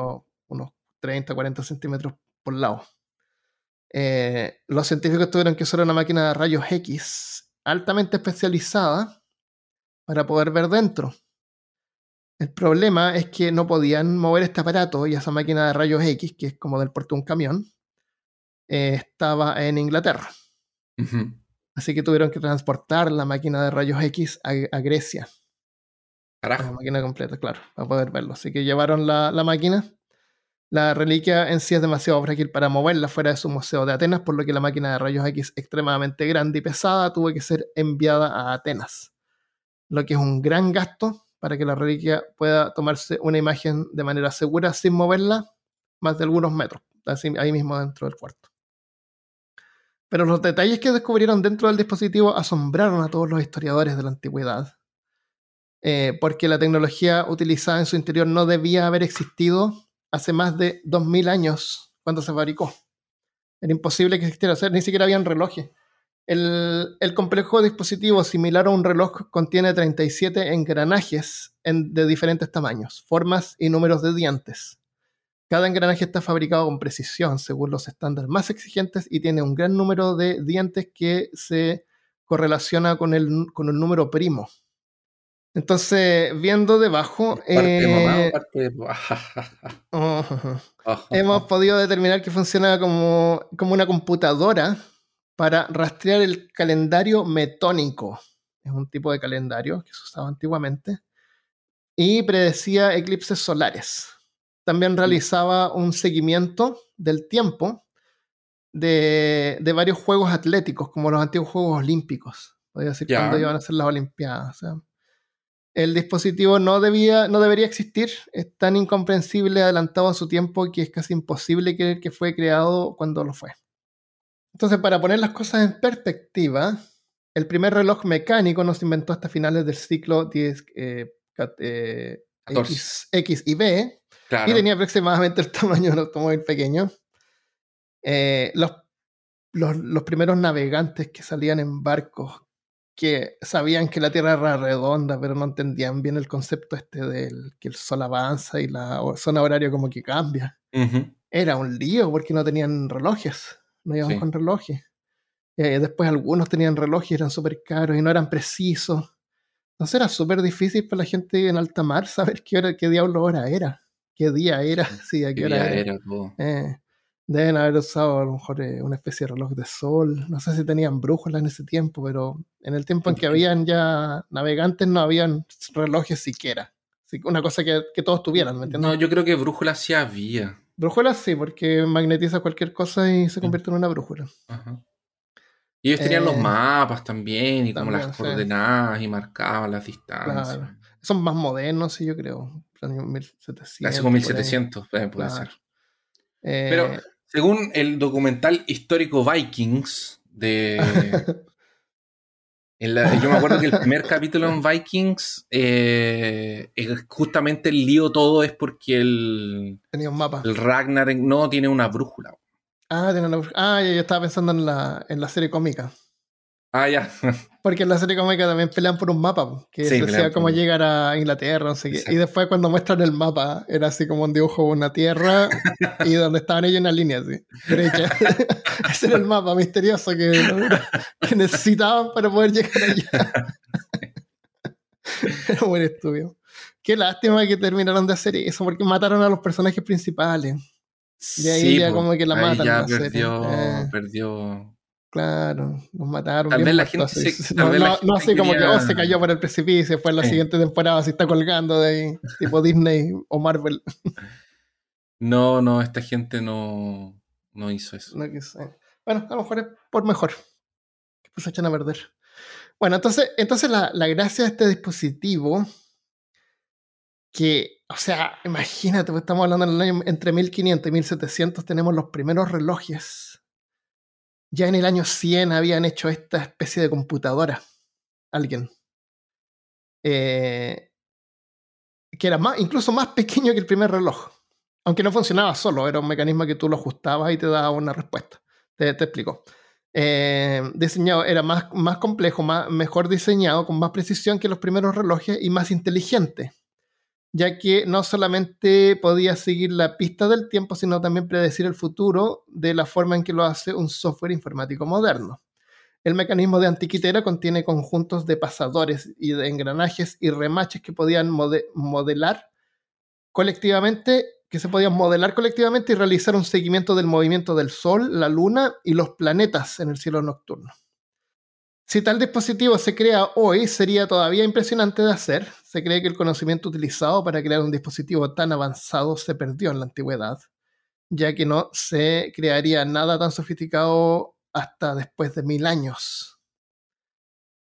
unos 30, 40 centímetros por lado. Eh, los científicos tuvieron que usar una máquina de rayos X altamente especializada para poder ver dentro. El problema es que no podían mover este aparato y esa máquina de rayos X, que es como del de un camión, eh, estaba en Inglaterra. Así que tuvieron que transportar la máquina de rayos X a, a Grecia. La Carajo. máquina completa, claro, para poder verlo. Así que llevaron la, la máquina. La reliquia en sí es demasiado frágil para moverla fuera de su museo de Atenas, por lo que la máquina de rayos X extremadamente grande y pesada tuvo que ser enviada a Atenas. Lo que es un gran gasto para que la reliquia pueda tomarse una imagen de manera segura sin moverla más de algunos metros, así, ahí mismo dentro del cuarto. Pero los detalles que descubrieron dentro del dispositivo asombraron a todos los historiadores de la antigüedad, eh, porque la tecnología utilizada en su interior no debía haber existido hace más de 2000 años cuando se fabricó. Era imposible que existiera, ni siquiera habían relojes. El, complejo dispositivo similar a un reloj contiene 37 engranajes de diferentes tamaños, formas y números de dientes. Cada engranaje está fabricado con precisión según los estándares más exigentes y tiene un gran número de dientes que se correlaciona con el, con el número primo. Entonces, viendo debajo, eh, hemos podido determinar que funciona como, como una computadora para rastrear el calendario metónico. Es un tipo de calendario que se usaba antiguamente. Y predecía eclipses solares. También realizaba un seguimiento del tiempo de, varios juegos atléticos, como los antiguos Juegos Olímpicos. Podría decir cuándo iban a ser las Olimpiadas. El dispositivo no, debía, no debería existir. Es tan incomprensible, adelantado a su tiempo, que es casi imposible creer que fue creado cuando lo fue. Entonces, para poner las cosas en perspectiva, el primer reloj mecánico no se inventó hasta finales del siglo X, eh, eh, X, y B, y tenía aproximadamente el tamaño de un automóvil pequeño. Eh, los, los, primeros navegantes que salían en barcos que sabían que la Tierra era redonda, pero no entendían bien el concepto este del que el sol avanza y la zona horaria como que cambia. Era un lío porque no tenían relojes no iban con relojes. Eh, después algunos tenían relojes eran súper caros y no eran precisos. Entonces era súper difícil para la gente en alta mar saber qué, hora, qué diablo hora era, qué día era, sí, a qué, hora era. Eh, deben haber usado a lo mejor eh, una especie de reloj de sol. No sé si tenían brújulas en ese tiempo, pero en el tiempo en que habían ya navegantes no habían relojes siquiera. una cosa que, que todos tuvieran, ¿me entiendes? No, yo creo que brújulas sí había. Brújula sí, porque magnetiza cualquier cosa y se convierte en una brújula. Y ellos tenían los eh, mapas también, y como las coordenadas, y marcaban las distancias. Son más modernos, sí, yo creo. 1700. como 1700, puede ser. Pero eh, según el documental histórico Vikings de yo me acuerdo que el primer capítulo en Vikings, eh, justamente el lío todo es porque el. Tenía un mapa. El Ragnar no tiene una brújula. Ah, tiene una brújula. Ah, yo estaba pensando en la, en la serie cómica. Ah, ya. Porque en la serie cómica también pelean por un mapa, que decía cómo llegar a Inglaterra, no sé qué. Y después cuando muestran el mapa, era así como un dibujo de una tierra y donde estaban ellos en la línea, así, derecha. Ese era el mapa misterioso que, que necesitaban para poder llegar allá. era buen estudio. Qué lástima que terminaron de hacer eso, porque mataron a los personajes principales. Y ahí ya como que la matan. Ya perdió, eh. perdió Claro, nos mataron. Tal vez la gente no, no, así como que oh, se cayó por el precipicio, fue en la siguiente temporada, si está colgando de ahí, tipo Disney o Marvel. No, no, esta gente no, no hizo eso. No Bueno, a lo mejor es por mejor. Que pues se echan a perder. Bueno, entonces, entonces la, la gracia de este dispositivo, que, o sea, imagínate, pues estamos hablando en el año entre 1500 y 1700, tenemos los primeros relojes ya en el año 100 habían hecho esta especie de computadora. Alguien. Eh, que era más, incluso más pequeño que el primer reloj. Aunque no funcionaba solo, era un mecanismo que tú lo ajustabas y te daba una respuesta. Te, explico. Eh, diseñado, era más, más complejo, más, mejor diseñado, con más precisión que los primeros relojes y más inteligente ya que no solamente podía seguir la pista del tiempo, sino también predecir el futuro de la forma en que lo hace un software informático moderno. El mecanismo de antiquitera contiene conjuntos de pasadores y de engranajes y remaches que podían modelar colectivamente, que se podían modelar colectivamente y realizar un seguimiento del movimiento del Sol, la Luna y los planetas en el cielo nocturno. Si tal dispositivo se crea hoy, sería todavía impresionante de hacer. Se cree que el conocimiento utilizado para crear un dispositivo tan avanzado se perdió en la antigüedad, ya que no se crearía nada tan sofisticado hasta después de mil años.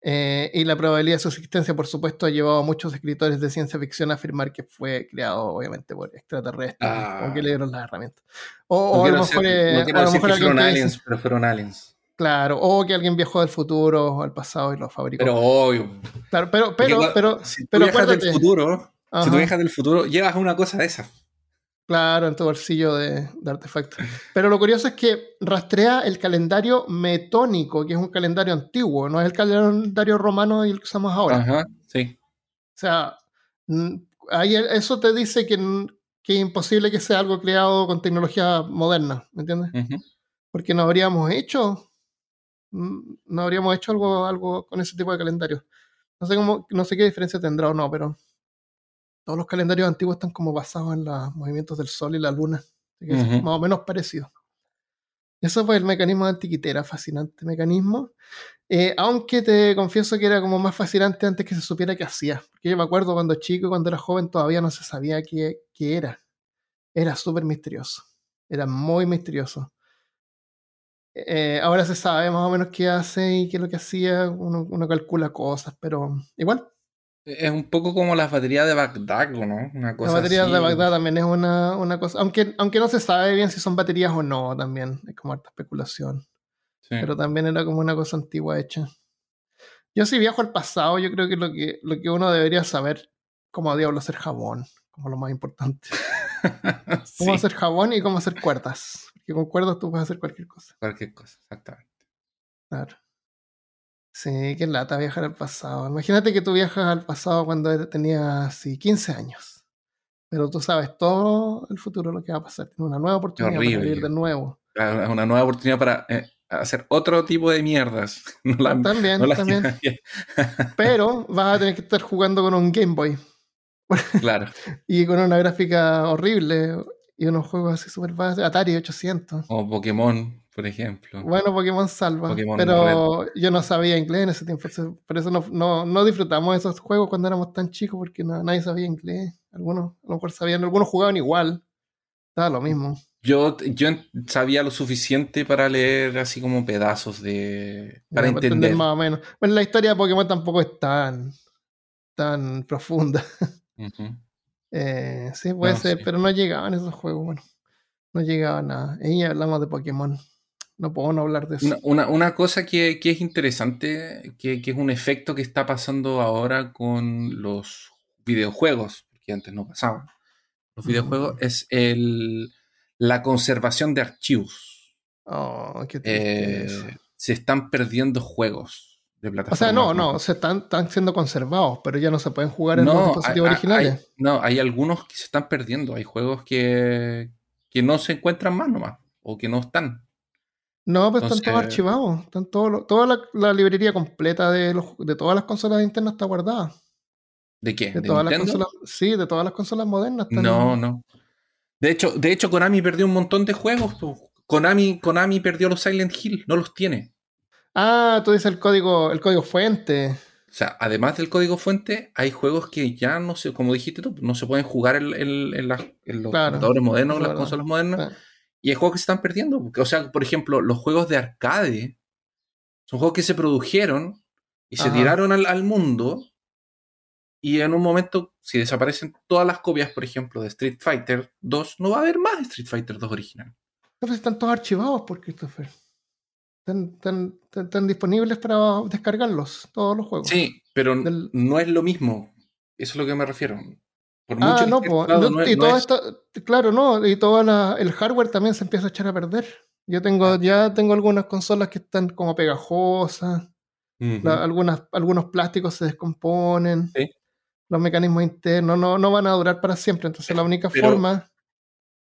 Eh, y la probabilidad de su existencia, por supuesto, ha llevado a muchos escritores de ciencia ficción a afirmar que fue creado, obviamente, por extraterrestres, o que le dieron las herramientas. O, a lo mejor, fueron aliens, pero fueron aliens. Claro, o que alguien viajó del futuro o al pasado y lo fabricó. Pero obvio. claro, pero, pero, Porque, pero, si tú pero viajas del futuro, si Ajá. tú viajas del futuro, llevas una cosa de esas. Claro, en tu bolsillo de, de artefactos. Pero lo curioso es que rastrea el calendario metónico, que es un calendario antiguo, no es el calendario romano y el que usamos ahora. Ajá, sí. O sea, ahí eso te dice que, que es imposible que sea algo creado con tecnología moderna, ¿me entiendes? Porque no habríamos hecho, no habríamos hecho algo, algo con ese tipo de calendario. No sé cómo, no sé qué diferencia tendrá o no, pero todos los calendarios antiguos están como basados en los movimientos del sol y la luna. Así que es más o menos parecido. Eso fue el mecanismo de antiquitera, fascinante mecanismo. Eh, aunque te confieso que era como más fascinante antes que se supiera qué hacía. Porque yo me acuerdo cuando chico, cuando era joven, todavía no se sabía qué, qué era. Era súper misterioso. Era muy misterioso. Eh, ahora se sabe más o menos qué hace y qué es lo que hacía. Uno, uno calcula cosas, pero igual, Es un poco como las baterías de Bagdad, ¿o ¿no? Una cosa batería así. de Bagdad también es una, una cosa. Aunque, aunque no se sabe bien si son baterías o no, también. Es como harta especulación. Sí. pero también era como una cosa antigua hecha. Yo si viajo al pasado, yo creo que lo que, lo que uno debería saber cómo diablo hacer jabón, como lo más importante. Cómo hacer jabón y cómo hacer cuerdas. Porque con cuerdas tú puedes hacer cualquier cosa. cualquier cosa, exactamente. Claro. Sí, qué lata viajar al pasado. Imagínate que tú viajas al pasado cuando tenías sí, 15 años. Pero tú sabes todo el futuro, lo que va a pasar. Tienes una nueva oportunidad para horrible. vivir de nuevo. Ah, Una nueva oportunidad para eh, hacer otro tipo de mierdas. No la- También, no la- también. Pero vas a tener que estar jugando con un Game Boy. claro. y con una gráfica horrible y unos juegos así súper básicos. Atari 800. O Pokémon, por ejemplo. Bueno, Pokémon salva, Pokémon pero yo no sabía inglés en ese tiempo, por eso no, no, no disfrutamos de esos juegos cuando éramos tan chicos porque no- nadie sabía inglés. Algunos a lo mejor sabían, algunos jugaban igual. Estaba lo mismo. Yo, yo sabía lo suficiente para leer así como pedazos de... Para Ya, entender. más o menos. Bueno, la historia de Pokémon tampoco es tan, tan profunda. Ujú. Eh, sí, puede No, ser, sí. pero no llegaban esos juegos, bueno. No llegaba nada. Y hablamos de Pokémon. No puedo no hablar de eso. Una, una- una cosa que, que es interesante, que, que es un efecto que está pasando ahora con los videojuegos, porque antes no pasaba. Los videojuegos es el, la conservación de archivos. Oh, qué Eh, se están perdiendo juegos de plataforma. O sea, no, no, se están, están siendo conservados, pero ya no se pueden jugar en los dispositivos hay- originales. hay- no, hay algunos que se están perdiendo. Hay juegos que, que no se encuentran más nomás, o que no están. no, pero están todos archivados. Están todos los- toda la, la librería completa de, los, de todas las consolas Nintendo está guardada. ¿De qué? De, ¿De todas las consolas, sí, de todas las consolas modernas. están- No, no. De hecho, de hecho, Konami perdió un montón de juegos. Konami, Konami perdió los Silent Hill, no los tiene. Ah, tú dices el código, el código fuente. O sea, además del código fuente, hay juegos que ya no se, como dijiste tú, no se pueden jugar en, en- en las- en los Claro, computadores modernos, en las consolas modernas. Y hay juegos que se están perdiendo. o sea, por ejemplo, los juegos de arcade son juegos que se produjeron y se Ajá. tiraron al, al mundo. Y en un momento, si desaparecen todas las copias, por ejemplo, de Street Fighter 2, no va a haber más Street Fighter 2 original. Entonces están todos archivados por Christopher. Están, están- están- están disponibles para descargarlos, todos los juegos. Sí, pero Del- no es lo mismo. Eso es lo que me refiero. Por Ah, mucho que no, po, instalado, no, no es- y no todo es- esto, claro, no, y todo la- el hardware también se empieza a echar a perder. Yo tengo, Ah. ya tengo algunas consolas que están como pegajosas, la- algunas, algunos plásticos se descomponen, Sí. los mecanismos internos no, no van a durar para siempre. Entonces la única Pero- forma,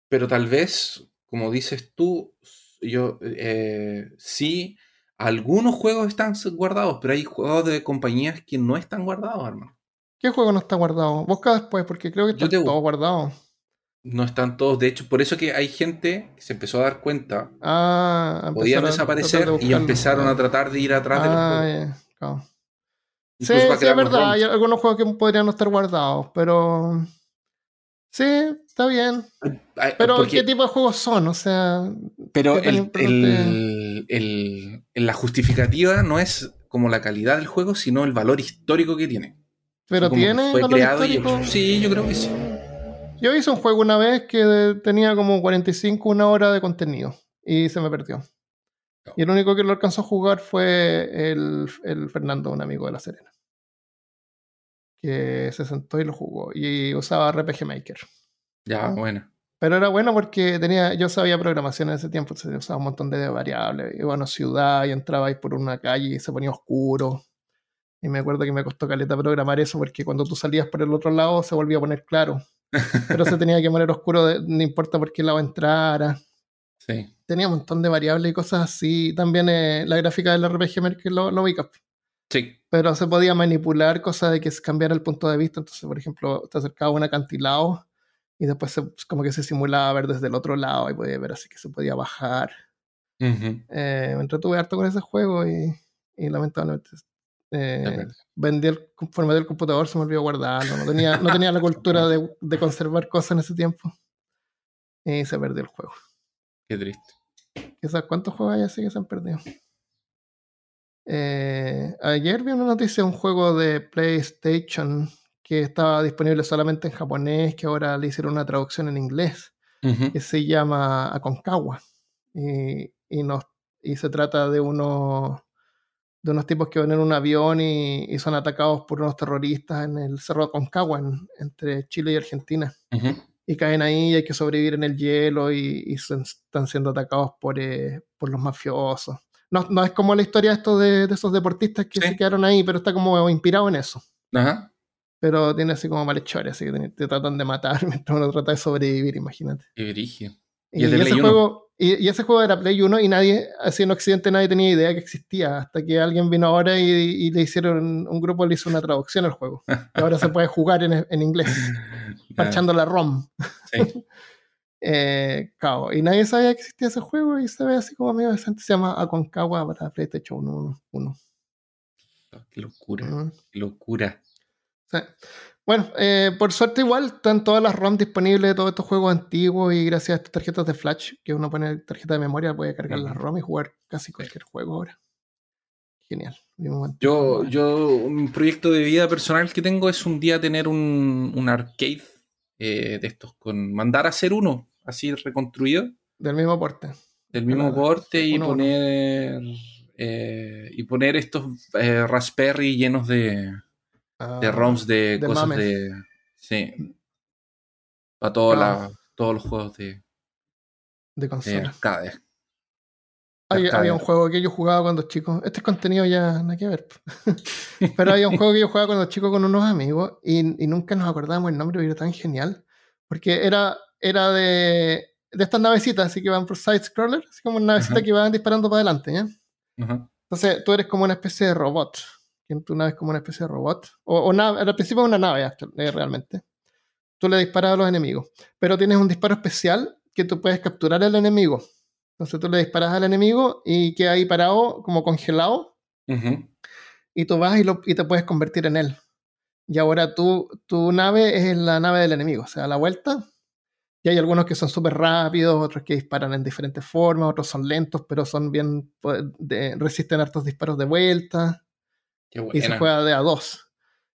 Pero tal vez, como dices tú, yo eh, sí, algunos juegos están guardados, pero hay juegos de compañías que no están guardados, hermano. ¿qué juego no está guardado? Busca después, porque creo que Yo está te todo busco. guardado. No están todos. De hecho, por eso que hay gente que se empezó a dar cuenta, Ah, podían desaparecer de y empezaron a tratar de ir atrás de los Ah, juegos. ya, claro. Sí, es verdad. Hay algunos juegos que podrían no estar guardados, pero. Sí, está bien. Pero, porque- ¿qué tipo de juegos son? O sea, Pero ¿Qué tan el, importante? el- el- la justificativa no es como la calidad del juego, sino el valor histórico que tiene. ¿pero Como tiene fue valor creado y- histórico? sí, yo creo que sí. Yo hice un juego una vez que tenía como 45, una hora de contenido y se me perdió. Y el único que lo alcanzó a jugar fue el, el Fernando, un amigo de La Serena. Que se sentó y lo jugó. Y usaba RPG Maker. Ya, bueno. Pero era bueno porque tenía, yo sabía programación en ese tiempo, se usaba un montón de variables. Iba a una ciudad y entraba ahí por una calle y se ponía oscuro. Y me acuerdo que me costó caleta programar eso porque cuando tú salías por el otro lado se volvía a poner claro. Pero se tenía que poner oscuro, no importa por qué lado entrara. Sí. Tenía un montón de variables y cosas así. También eh, la gráfica del RPG Maker lo, lo ubica. Sí. Pero se podía manipular cosas de que se cambiara el punto de vista. Entonces, por ejemplo, te acercaba a un acantilado y después como que se simulaba ver desde el otro lado y podía ver así que se podía bajar. Ujú. Eh, me entretuve harto con ese juego y, y lamentablemente eh, vendí el formato del computador, se me olvidó guardarlo. No tenía, no tenía la cultura de, de conservar cosas en ese tiempo. Y se perdió el juego. Qué triste. Quizás cuántos juegos hay así que se han perdido. Eh, ayer vi una noticia de un juego de PlayStation que estaba disponible solamente en japonés, que ahora le hicieron una traducción en inglés, que se llama Aconcagua. Y, y, nos, y se trata de unos, de unos tipos que van en un avión y, y son atacados por unos terroristas en el Cerro Aconcagua, en- entre Chile y Argentina. Y caen ahí y hay que sobrevivir en el hielo y, y son- están siendo atacados por, eh, por los mafiosos. No, no es como la historia esto de, de esos deportistas que Sí. se quedaron ahí, pero está como inspirado en eso. Ajá. Pero tiene así como malhechores, así que te, te tratan de matar mientras uno trata de sobrevivir, imagínate. Y, ese 1. juego, y, ese juego era Play 1 y nadie, así en Occidente nadie tenía idea que existía, hasta que alguien vino ahora y, y le hicieron, un grupo le hizo una traducción al juego. Y ahora se puede jugar en, en inglés, parchando la ROM. Sí. Eh. Y nadie sabía que existía ese juego y se ve así como medio decente. Se llama Aconcagua para PlayStation 1. 1. Qué locura. Mm. Qué locura. Sí. Bueno, eh, por suerte igual están todas las ROM disponibles de todos estos juegos antiguos y gracias a estas tarjetas de flash que uno pone tarjeta de memoria puede cargar las ROM y jugar casi cualquier juego ahora. Genial. Yo, yo, un proyecto de vida personal que tengo es un día tener un, un arcade eh, de estos, con mandar a hacer uno, así reconstruido, Del mismo porte. del mismo Claro, corte y uno a uno. poner eh, y poner estos eh, Raspberry llenos de, Ah, de ROMs de, de cosas mames. de. Sí. Para todos Ah. todos los juegos de, de consola. arcade. Había, arcade. había un juego que yo jugaba cuando chico. Este contenido ya no hay que ver. Pero había un juego que yo jugaba cuando chico con unos amigos y, y nunca nos acordábamos el nombre, pero era tan genial. Porque era, era de, de estas navecitas, así que van por side-scroller, así como una navecita Ajá. que van disparando para adelante. ¿ya? Ajá. Entonces tú eres como una especie de robot. Que tu nave es como una especie de robot. O, o nave, al principio es una nave eh, realmente. Tú le disparas a los enemigos. Pero tienes un disparo especial que tú puedes capturar al enemigo. Entonces tú le disparas al enemigo y queda ahí parado, como congelado, Ujú. y tú vas y, lo- y te puedes convertir en él. Y ahora tú, tu nave es la nave del enemigo, o sea, a la vuelta. Y hay algunos que son súper rápidos, otros que disparan en diferentes formas, otros son lentos, pero son bien, pues, de- resisten hartos disparos de vuelta. Qué Y se juega de a dos.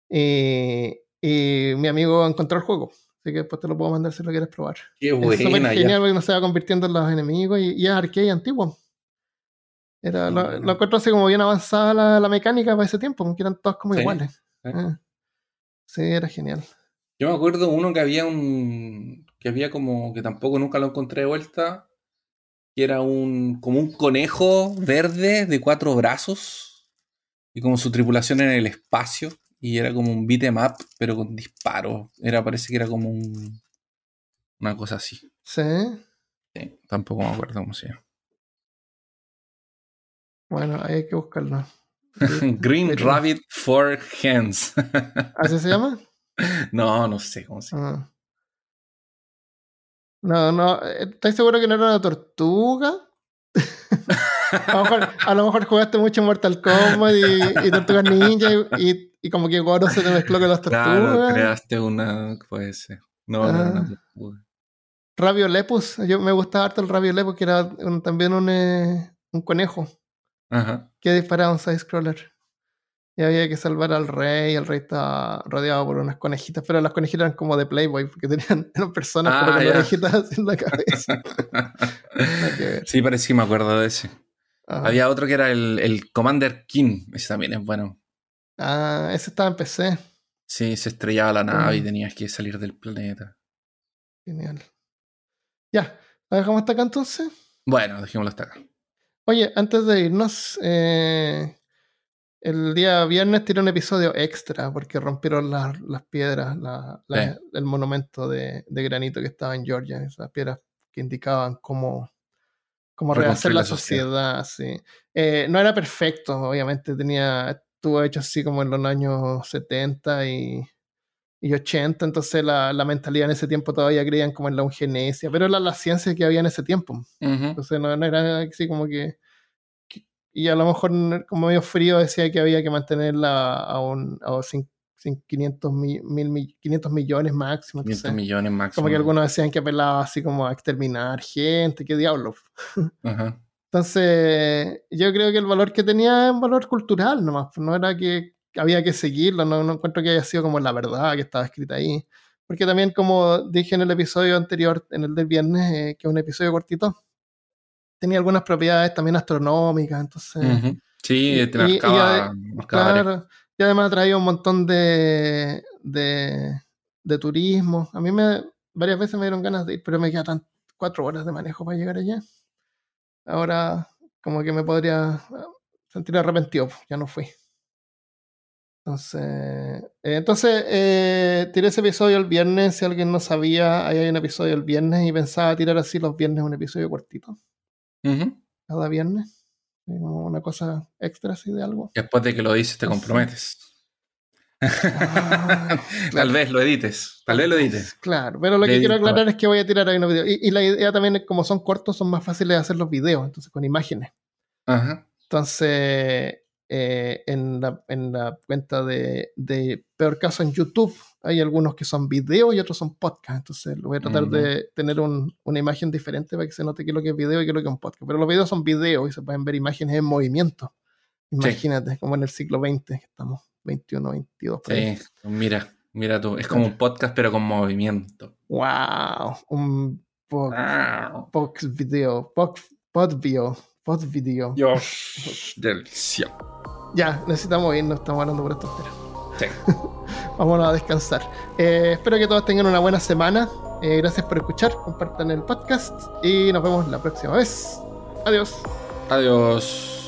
Y, y mi amigo encontró el juego. Así que después te lo puedo mandar si lo quieres probar. Qué Es súper buena. ya. genial porque uno se va convirtiendo en los enemigos y, y es arcade antiguo. Era, lo, Bueno. lo encuentro así como bien avanzada la, la mecánica para ese tiempo, porque eran todos como Sí, iguales. sí. Ah. Sí, era genial. Yo me acuerdo uno que había un. que había como. que tampoco nunca lo encontré de vuelta. Que era un. como un conejo verde de cuatro brazos. Y como su tripulación en el espacio. Y era como un beat 'em up, pero con disparos. Era, parece que era como un. una cosa así. Sí. Sí, tampoco me acuerdo cómo se llama. Bueno, ahí hay que buscarlo. Green Rabbit for Hands. ¿Así se llama? No, no sé cómo se llama. Ah. No, no. eh, ¿Estás seguro que no era una tortuga? A lo mejor, a lo mejor jugaste mucho Mortal Kombat y, y Tortugas Ninja y, y- y como que Goro se te mezcló con las tortugas. Claro, creaste una. puede ser. No, no, Ah. no. no. Rabio Lepus, yo me gustaba harto el Rabio Lepus, que era un- también un, eh, un conejo Ajá. que disparaba un side-scroller. Y había que salvar al rey, el rey estaba rodeado por unas conejitas, pero las conejitas eran como de Playboy, porque tenían eran personas Ah, con orejitas en la cabeza. Sí, parece que me acuerdo de ese. Ajá. Había otro que era el, el Commander King. Ese también es bueno. Ah, ese estaba en PC. Sí, se estrellaba la nave y Mm. tenías que salir del planeta. Genial. Ya, ¿la dejamos hasta acá entonces? Bueno, dejémoslo hasta acá. Oye, antes de irnos, eh, el día viernes tiré un episodio extra porque rompieron las, las piedras, la- la- Sí. el monumento de, de granito que estaba en Georgia, esas piedras que indicaban cómo, cómo rehacer la sociedad. sociedad. sí. Eh, no era perfecto, obviamente, tenía, estuvo hecho así como en los años 70 y, y 80, entonces la, la mentalidad en ese tiempo todavía creían como en la eugenesia, pero era la ciencia que había en ese tiempo. Entonces no, no era así como que- Y a lo mejor como medio frío decía que había que mantenerla a, un, a cin- cin- 500, mi- mil, mi- 500 millones máximo. 500 entonces, millones máximo. como que algunos decían que apelaba así como a exterminar gente, qué diablo. Ajá. Entonces yo creo que el valor que tenía es un valor cultural nomás, pues, no era que había que seguirlo, no, no encuentro que haya sido como la verdad que estaba escrita ahí. Porque también, como dije en el episodio anterior, en el del viernes, eh, que es un episodio cortito, tenía algunas propiedades también astronómicas, entonces, Ujú. Sí, y- te y- y marcaba, área. claro, y además traía un montón de, de, de turismo. A mí me, varias veces me dieron ganas de ir, pero me quedan cuatro horas de manejo para llegar allá. Ahora, como que me podría ah, sentir arrepentido, pues, ya no fui. Entonces, eh, entonces eh, tiré ese episodio el viernes. Si alguien no sabía, ahí hay un episodio el viernes y pensaba tirar así los viernes un episodio cortito, Ujú. cada viernes. eh, una cosa extra así de algo. Después de que lo dices, te comprometes. Ah, Tal vez lo edites. Tal vez lo edites. Claro, pero lo que quiero aclarar es que voy a tirar ahí unos videos. Y, y la idea también es, como son cortos, son más fáciles de hacer los videos, entonces con imágenes. Ajá. Entonces, eh, en, la, en la cuenta de, de Peor Caso en YouTube, hay algunos que son videos y otros son podcast. Entonces, lo voy a tratar de tener un- una imagen diferente para que se note qué es lo que es video y qué es lo que es un podcast. Pero los videos son videos y se pueden ver imágenes en movimiento. Imagínate, como en el siglo XX, que estamos 21, 22. por ahí. Sí, mira, mira tú. Es como un podcast, pero con movimiento. ¡Wow! Un box video, box, pod video, pod video. Dios del cielo. Ya, necesitamos irnos, estamos hablando por esta tontera. Sí. Vámonos a descansar. Eh, espero que todos tengan una buena semana. Eh, gracias por escuchar, compartan el podcast y nos vemos la próxima vez. Adiós. Adiós.